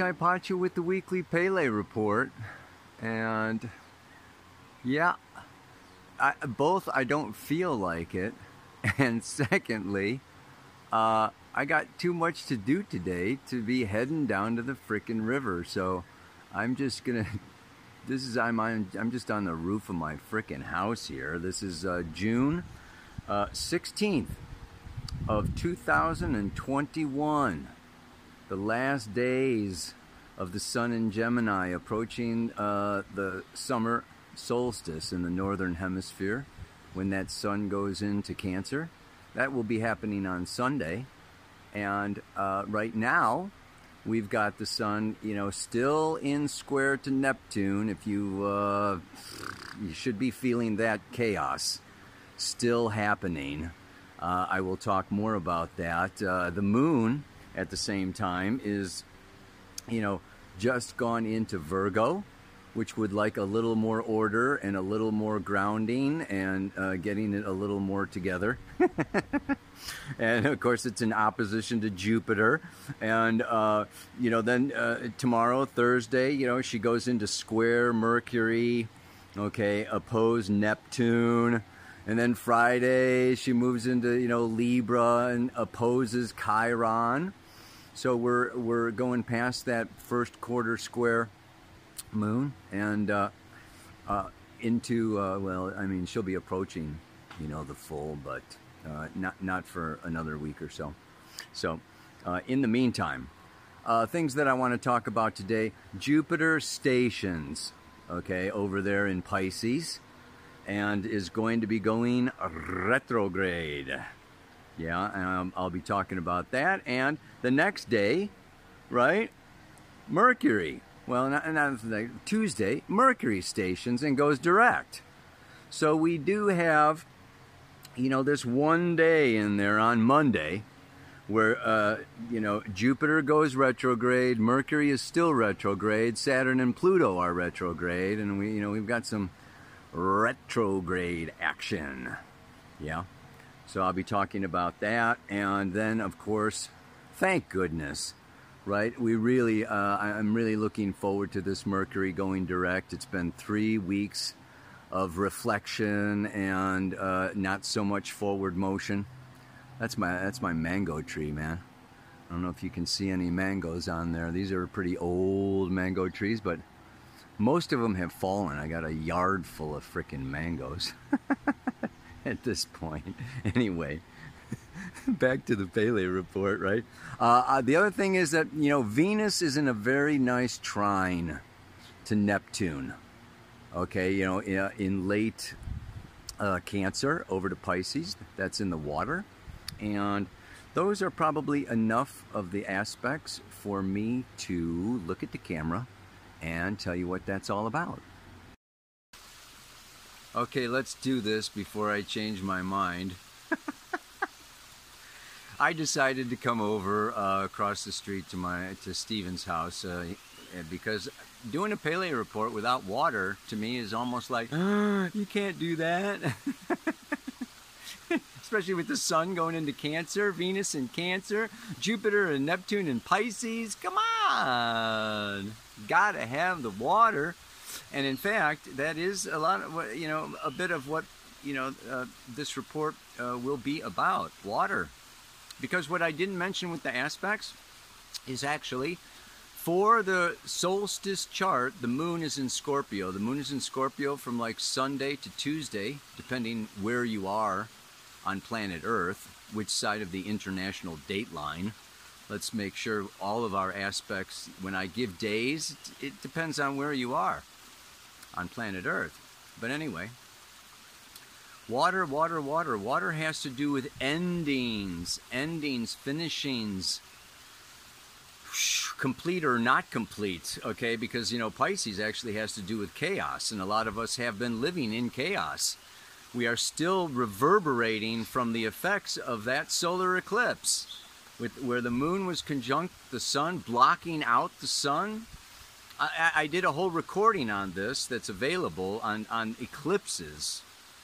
Kaypacha with the weekly Pele report, and yeah, I, both I don't feel like it, and secondly, uh, I got too much to do today to be heading down to the frickin' river, so I'm just gonna. This is I'm on, I'm just on the roof of my frickin' house here. This is uh, June uh, 16th of 2021 the last days of the sun in Gemini approaching uh, the summer solstice in the northern hemisphere when that sun goes into Cancer. That will be happening on Sunday. And uh, right now, we've got the sun, you know, still in square to Neptune. If you, uh, you should be feeling that chaos still happening. Uh, I will talk more about that. Uh, the moon at the same time is, you know, just gone into Virgo, which would like a little more order and a little more grounding and uh, getting it a little more together. and of course, it's in opposition to Jupiter. And, uh, you know, then uh, tomorrow, Thursday, you know, she goes into square Mercury, okay, oppose Neptune. And then Friday, she moves into, you know, Libra and opposes Chiron. So we're we're going past that first quarter square moon and uh, uh, into uh, well, I mean she'll be approaching, you know, the full, but uh, not not for another week or so. So uh, in the meantime, uh, things that I want to talk about today: Jupiter stations, okay, over there in Pisces, and is going to be going retrograde. Yeah, um, I'll be talking about that. And the next day, right? Mercury. Well, not, not Tuesday, Mercury stations and goes direct. So we do have, you know, this one day in there on Monday where, uh, you know, Jupiter goes retrograde, Mercury is still retrograde, Saturn and Pluto are retrograde, and we, you know, we've got some retrograde action. Yeah. So I'll be talking about that. And then, of course, thank goodness, right? We really, uh, I'm really looking forward to this Mercury going direct. It's been three weeks of reflection and uh, not so much forward motion. That's my that's my mango tree, man. I don't know if you can see any mangoes on there. These are pretty old mango trees, but most of them have fallen. I got a yard full of freaking mangoes. at this point. Anyway, back to the Pele report, right? Uh, uh, the other thing is that, you know, Venus is in a very nice trine to Neptune. Okay, you know, in, in late uh, Cancer over to Pisces, that's in the water. And those are probably enough of the aspects for me to look at the camera and tell you what that's all about. Okay, let's do this before I change my mind. I decided to come over uh, across the street to my to Steven's house uh, because doing a Pele report without water to me is almost like oh, you can't do that. Especially with the sun going into Cancer, Venus in Cancer, Jupiter and Neptune in Pisces. Come on, gotta have the water. And in fact, that is a lot of what, you know, a bit of what, you know, uh, this report uh, will be about water. Because what I didn't mention with the aspects is actually for the solstice chart, the moon is in Scorpio. The moon is in Scorpio from like Sunday to Tuesday, depending where you are on planet Earth, which side of the international date line. Let's make sure all of our aspects, when I give days, it depends on where you are on planet Earth. But anyway, water, water, water. Water has to do with endings, endings, finishings, complete or not complete, okay? Because, you know, Pisces actually has to do with chaos, and a lot of us have been living in chaos. We are still reverberating from the effects of that solar eclipse, with, where the moon was conjunct the sun, blocking out the sun I, I did a whole recording on this that's available on, on eclipses.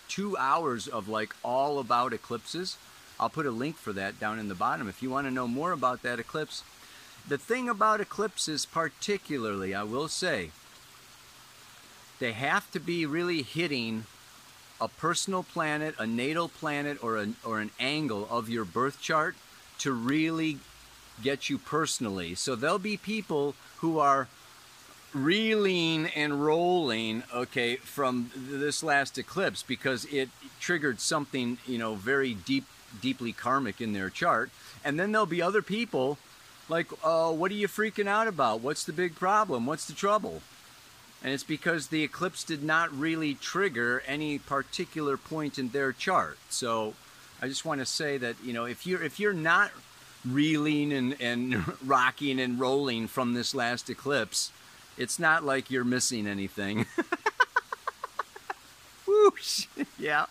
Two hours of like all about eclipses. I'll put a link for that down in the bottom if you want to know more about that eclipse. the thing about eclipses, particularly, I will say, they have to be really hitting a personal planet, a natal planet, or, a, or an angle of your birth chart to really get you personally. So there'll be people who are reeling and rolling, okay, from this last eclipse because it triggered something, you know, very deep, deeply karmic in their chart. And then there'll be other people like, uh, what are you freaking out about? What's the big problem? What's the trouble? And it's because the eclipse did not really trigger any particular point in their chart. So I just want to say that, you know, if you're if you're not reeling and, and rocking and rolling from this last eclipse, it's not like you're missing anything. Whoosh! yeah.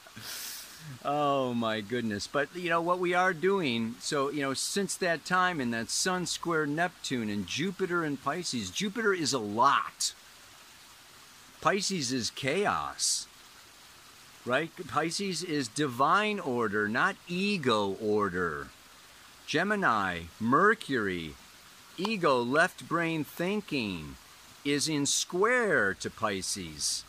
Oh my goodness. But you know what we are doing, so you know, since that time in that Sun square Neptune and Jupiter and Pisces, Jupiter is a lot. Pisces is chaos. Right? Pisces is divine order, not ego order. Gemini, Mercury, ego, left brain thinking is in square to Pisces,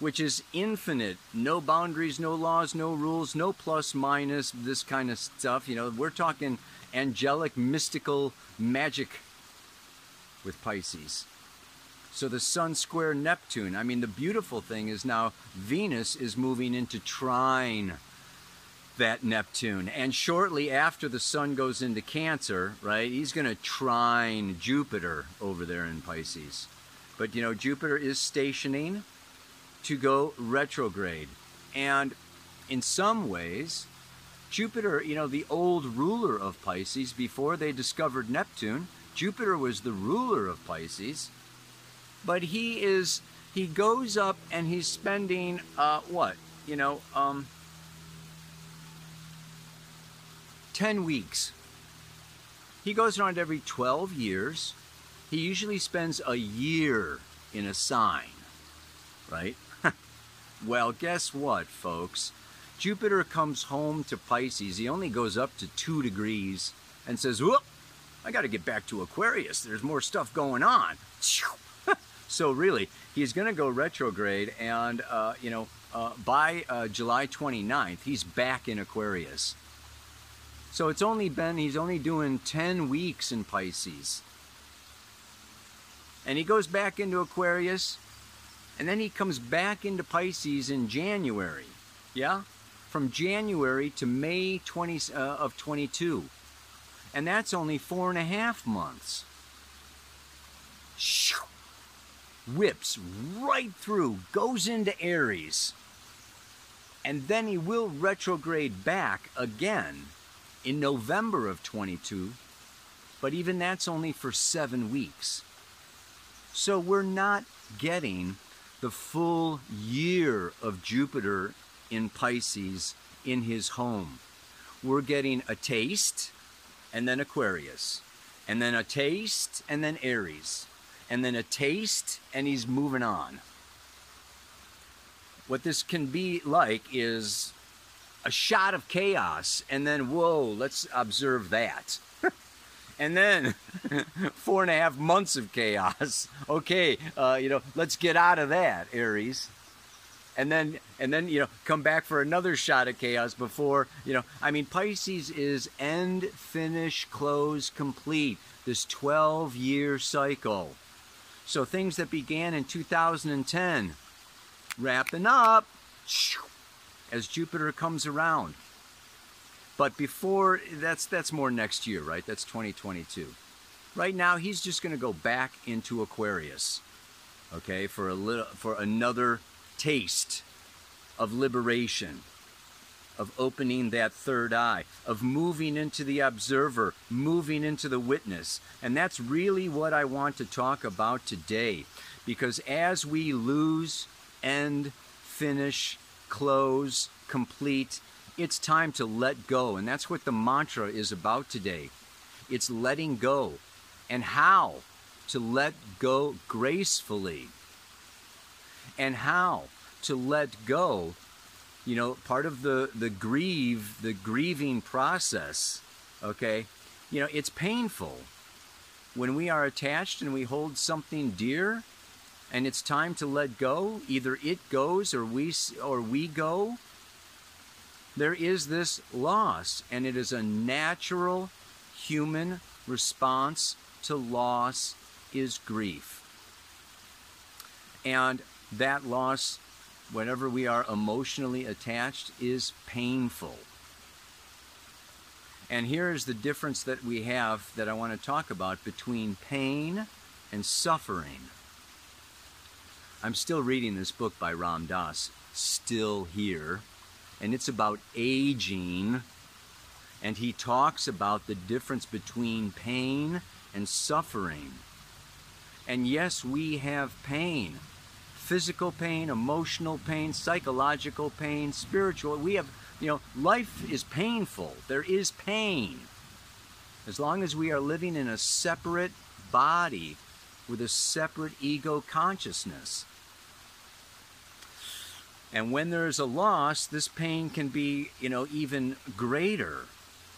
which is infinite. No boundaries, no laws, no rules, no plus minus, this kind of stuff. You know, we're talking angelic, mystical magic with Pisces. So the Sun square Neptune. I mean, the beautiful thing is now Venus is moving into trine that Neptune. And shortly after the Sun goes into Cancer, right, he's going to trine Jupiter over there in Pisces. But you know, Jupiter is stationing to go retrograde. And in some ways, Jupiter, you know, the old ruler of Pisces, before they discovered Neptune, Jupiter was the ruler of Pisces. But he is, he goes up and he's spending, uh, what? You know, um, 10 weeks. He goes around every 12 years he usually spends a year in a sign, right? well, guess what, folks? Jupiter comes home to Pisces. He only goes up to two degrees and says, Whoop, I got to get back to Aquarius. There's more stuff going on. so, really, he's going to go retrograde, and, uh, you know, uh, by uh, July 29th, he's back in Aquarius. So it's only been, he's only doing 10 weeks in Pisces and he goes back into Aquarius, and then he comes back into Pisces in January. Yeah? From January to May 20, uh, of 22. And that's only four and a half months. Shoo! Whips right through, goes into Aries. And then he will retrograde back again in November of 22. But even that's only for seven weeks. So we're not getting the full year of Jupiter in Pisces in his home. We're getting a taste and then Aquarius, and then a taste and then Aries, and then a taste and he's moving on. What this can be like is a shot of chaos and then, whoa, let's observe that and then four and a half months of chaos. Okay, uh, you know, let's get out of that, Aries. And then, and then, you know, come back for another shot of chaos before, you know, I mean, Pisces is end, finish, close, complete. This 12 year cycle. So things that began in 2010, wrapping up as Jupiter comes around. But before that's that's more next year, right? That's 2022. Right now he's just going to go back into Aquarius. Okay? For a little for another taste of liberation, of opening that third eye, of moving into the observer, moving into the witness. And that's really what I want to talk about today. Because as we lose, end, finish, close, complete, it's time to let go. And that's what the mantra is about today. It's letting go. And how to let go gracefully. And how to let go. You know, part of the, the grieve, the grieving process, okay, you know, it's painful. when we are attached and we hold something dear and it's time to let go, either it goes or we or we go, there is this loss and it is a natural human response to loss is grief. And that loss, whenever we are emotionally attached, is painful. And here is the difference that we have that I want to talk about between pain and suffering. I'm still reading this book by Ram Dass, Still Here, and it's about aging. And he talks about the difference between pain and suffering. And yes, we have pain physical pain, emotional pain, psychological pain, spiritual. We have, you know, life is painful. There is pain. As long as we are living in a separate body with a separate ego consciousness. And when there is a loss, this pain can be, you know, even greater.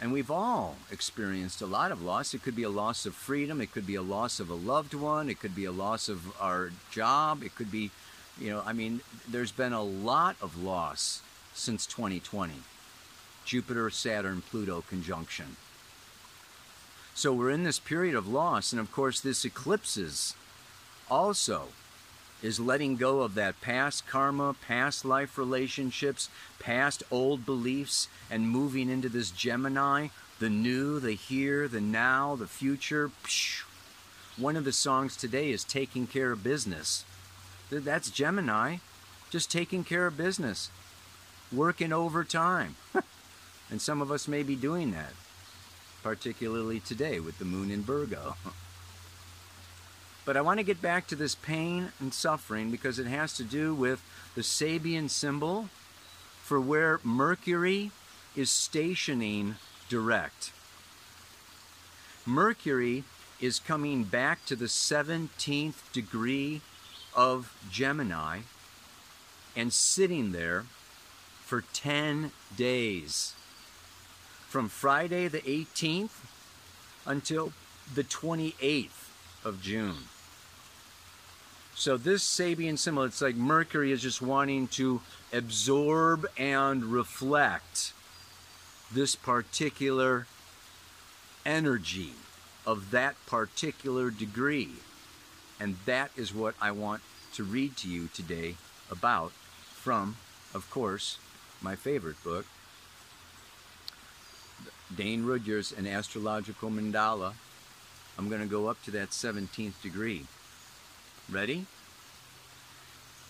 And we've all experienced a lot of loss. It could be a loss of freedom, it could be a loss of a loved one, it could be a loss of our job, it could be you know, I mean, there's been a lot of loss since 2020. Jupiter, Saturn, Pluto conjunction. So we're in this period of loss, and of course, this eclipses also is letting go of that past karma, past life relationships, past old beliefs, and moving into this Gemini, the new, the here, the now, the future. One of the songs today is Taking Care of Business. That's Gemini, just taking care of business, working overtime. and some of us may be doing that, particularly today with the moon in Virgo. But I want to get back to this pain and suffering because it has to do with the Sabian symbol for where Mercury is stationing direct. Mercury is coming back to the 17th degree of Gemini and sitting there for 10 days from Friday the 18th until the 28th of June. So this Sabian symbol, it's like Mercury is just wanting to absorb and reflect this particular energy of that particular degree. And that is what I want to read to you today about from, of course, my favorite book, Dane Rudhyar's An Astrological Mandala. I'm going to go up to that 17th degree. Ready?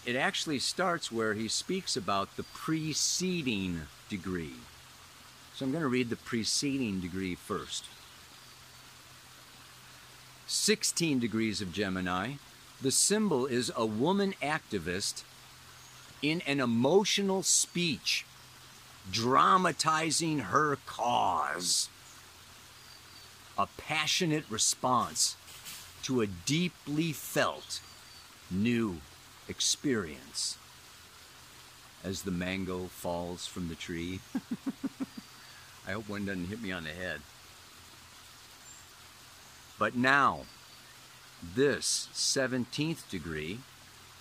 It actually starts where he speaks about the preceding degree. So I'm going to read the preceding degree first. 16 degrees of Gemini. The symbol is a woman activist in an emotional speech, dramatizing her cause. A passionate response to a deeply felt new experience. As the mango falls from the tree. I hope one doesn't hit me on the head. But now, this 17th degree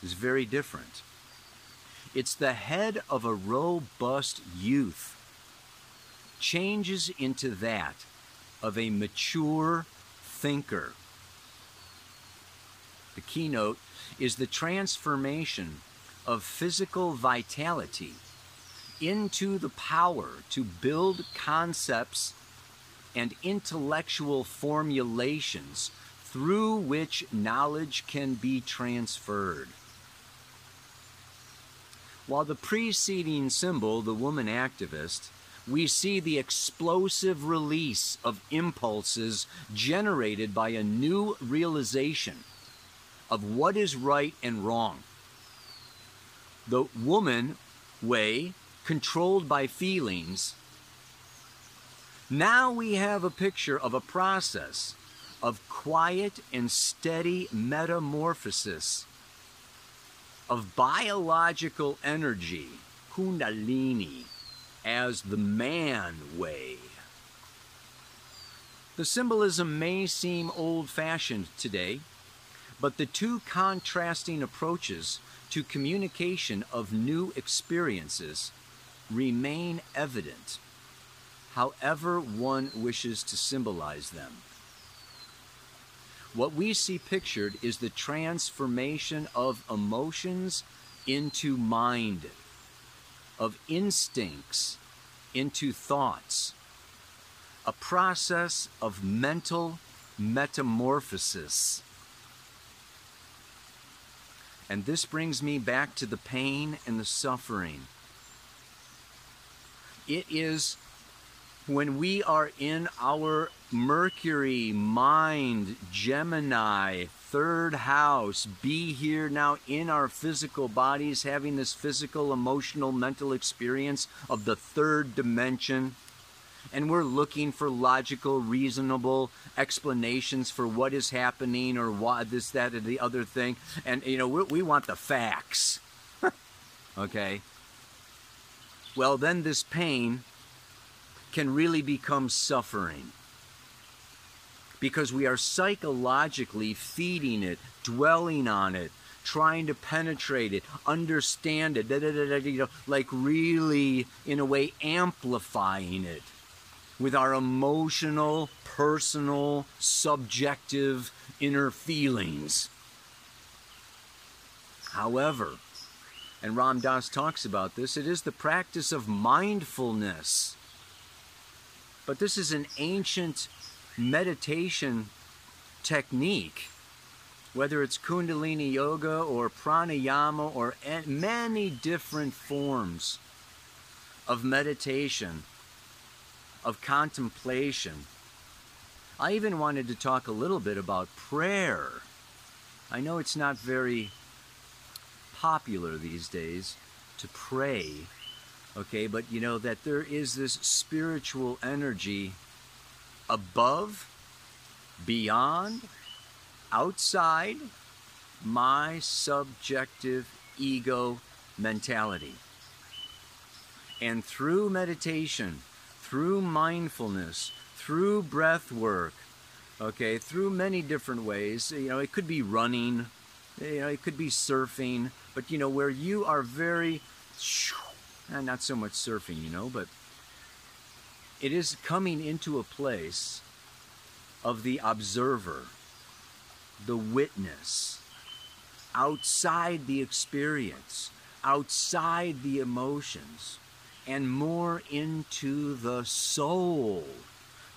is very different. It's the head of a robust youth, changes into that of a mature thinker. The keynote is the transformation of physical vitality into the power to build concepts and intellectual formulations through which knowledge can be transferred. While the preceding symbol, the woman activist, we see the explosive release of impulses generated by a new realization of what is right and wrong. The woman way, controlled by feelings, now we have a picture of a process of quiet and steady metamorphosis of biological energy, Kundalini, as the man way. The symbolism may seem old fashioned today, but the two contrasting approaches to communication of new experiences remain evident, however one wishes to symbolize them. What we see pictured is the transformation of emotions into mind, of instincts into thoughts, a process of mental metamorphosis. And this brings me back to the pain and the suffering. It is when we are in our Mercury, mind, Gemini, third house, be here now in our physical bodies, having this physical, emotional, mental experience of the third dimension. And we're looking for logical, reasonable explanations for what is happening or why this, that, or the other thing. And, you know, we, we want the facts. okay? Well, then this pain can really become suffering because we are psychologically feeding it, dwelling on it, trying to penetrate it, understand it, da, da, da, you know, like really, in a way, amplifying it with our emotional, personal, subjective inner feelings. However, and Ram Dass talks about this, it is the practice of mindfulness. But this is an ancient meditation technique, whether it's Kundalini Yoga or pranayama or many different forms of meditation, of contemplation. I even wanted to talk a little bit about prayer. I know it's not very popular these days to pray, okay, but you know that there is this spiritual energy above, beyond, outside my subjective ego mentality. And through meditation, through mindfulness, through breath work, okay, through many different ways, you know, it could be running, you know, it could be surfing, but you know, where you are very, and not so much surfing, you know, but it is coming into a place of the observer, the witness, outside the experience, outside the emotions, and more into the soul,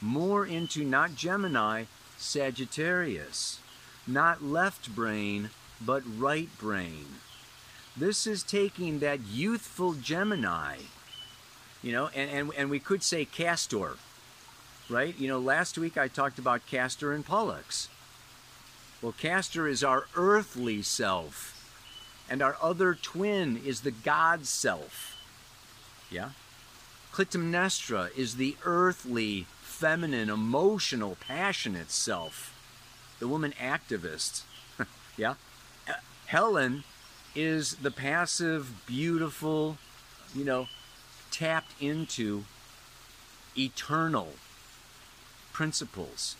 more into not Gemini, Sagittarius, not left brain, but right brain. This is taking that youthful Gemini you know, and, and, and we could say Castor, right? You know, last week I talked about Castor and Pollux. Well, Castor is our earthly self, and our other twin is the God self. Yeah? Clytemnestra is the earthly, feminine, emotional, passionate self, the woman activist. yeah? Helen is the passive, beautiful, you know, tapped into eternal principles.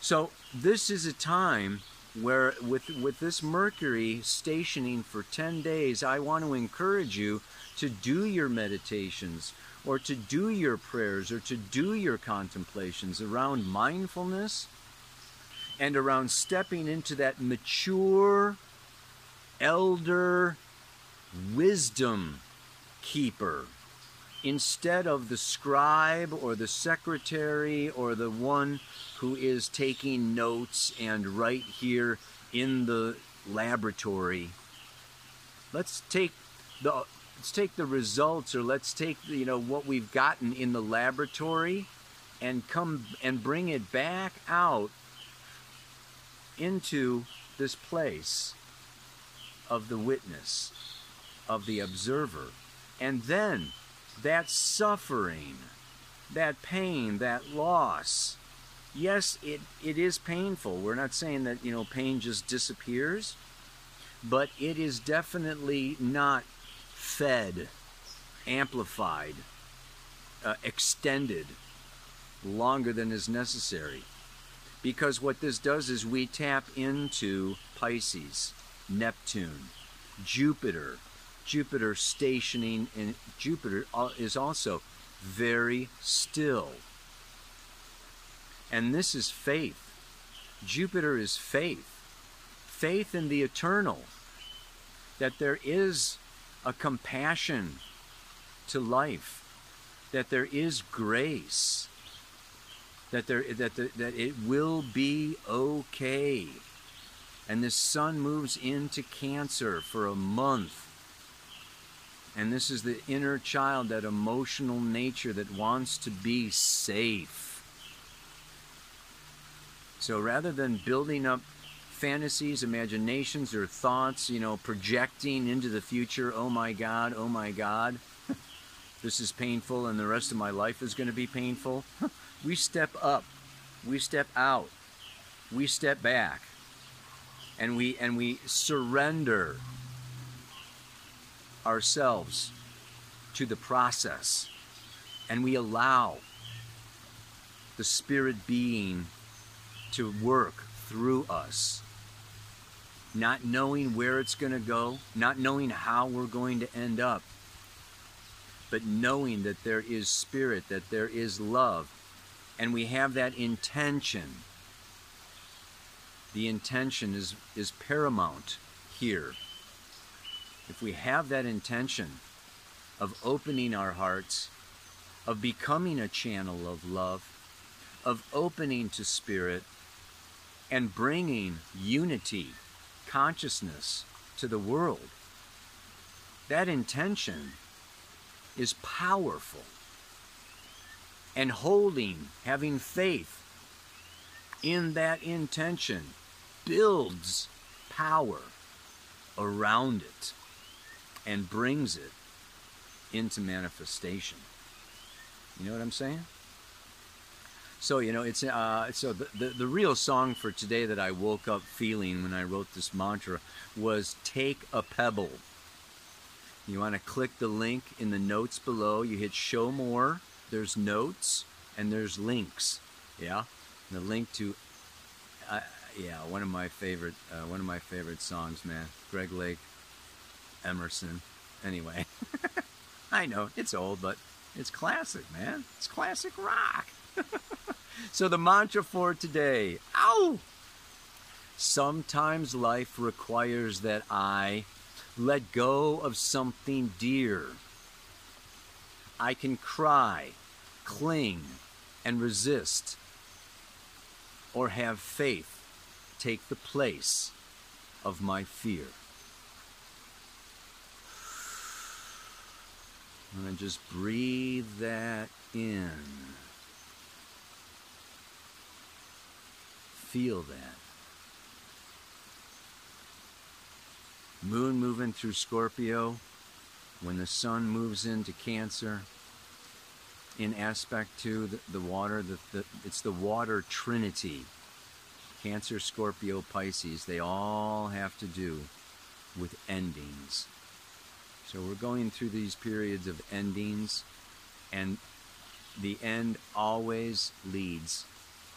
So this is a time where with with this Mercury stationing for 10 days, I want to encourage you to do your meditations or to do your prayers or to do your contemplations around mindfulness and around stepping into that mature elder wisdom keeper instead of the scribe or the secretary or the one who is taking notes and right here in the laboratory let's take the let's take the results or let's take you know what we've gotten in the laboratory and come and bring it back out into this place of the witness of the observer. And then that suffering, that pain, that loss, yes, it, it is painful. We're not saying that, you know, pain just disappears, but it is definitely not fed, amplified, uh, extended longer than is necessary. Because what this does is we tap into Pisces, Neptune, Jupiter. Jupiter stationing in Jupiter uh, is also very still. And this is faith. Jupiter is faith. Faith in the eternal. That there is a compassion to life. That there is grace. That there that the, that it will be okay. And the sun moves into Cancer for a month. And this is the inner child, that emotional nature that wants to be safe. So rather than building up fantasies, imaginations, or thoughts, you know, projecting into the future, oh my God, oh my God, this is painful and the rest of my life is going to be painful, we step up, we step out, we step back, and we and we surrender ourselves to the process, and we allow the spirit being to work through us. Not knowing where it's going to go, not knowing how we're going to end up, but knowing that there is spirit, that there is love, and we have that intention. The intention is, is paramount here. If we have that intention of opening our hearts, of becoming a channel of love, of opening to spirit, and bringing unity, consciousness to the world. That intention is powerful. And holding, having faith in that intention builds power around it and brings it into manifestation. You know what I'm saying? So you know, it's uh, so the, the, the real song for today that I woke up feeling when I wrote this mantra was "Take a Pebble." You want to click the link in the notes below. You hit Show More. There's notes and there's links. Yeah, and the link to uh, yeah one of my favorite uh, one of my favorite songs, man. Greg Lake, Emerson. Anyway, I know it's old, but it's classic, man. It's classic rock. so the mantra for today, ow! Sometimes life requires that I let go of something dear. I can cry, cling, and resist, or have faith take the place of my fear. Going to just breathe that in. feel that. Moon moving through Scorpio, when the sun moves into Cancer, in aspect to the, the water, the, the, it's the water trinity. Cancer, Scorpio, Pisces, they all have to do with endings. So we're going through these periods of endings, and the end always leads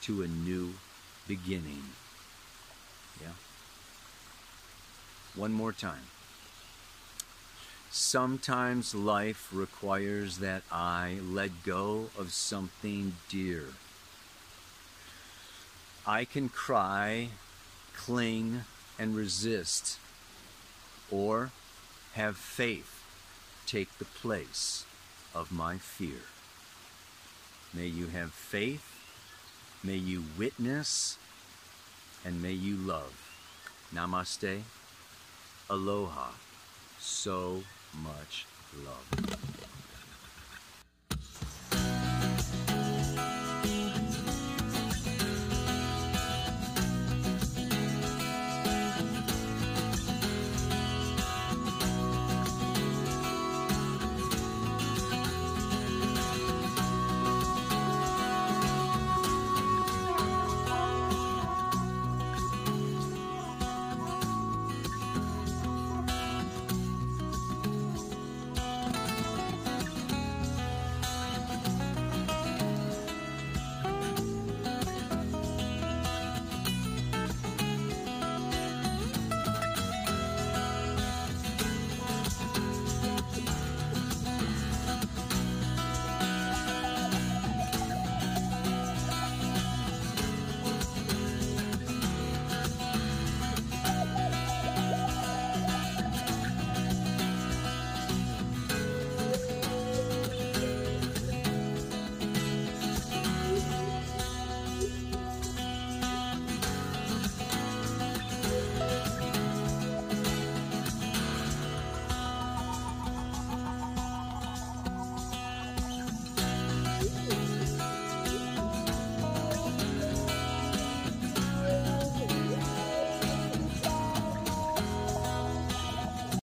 to a new beginning. Yeah? One more time. Sometimes life requires that I let go of something dear. I can cry, cling, and resist, or have faith take the place of my fear. May you have faith May you witness and may you love. Namaste. Aloha. So much love.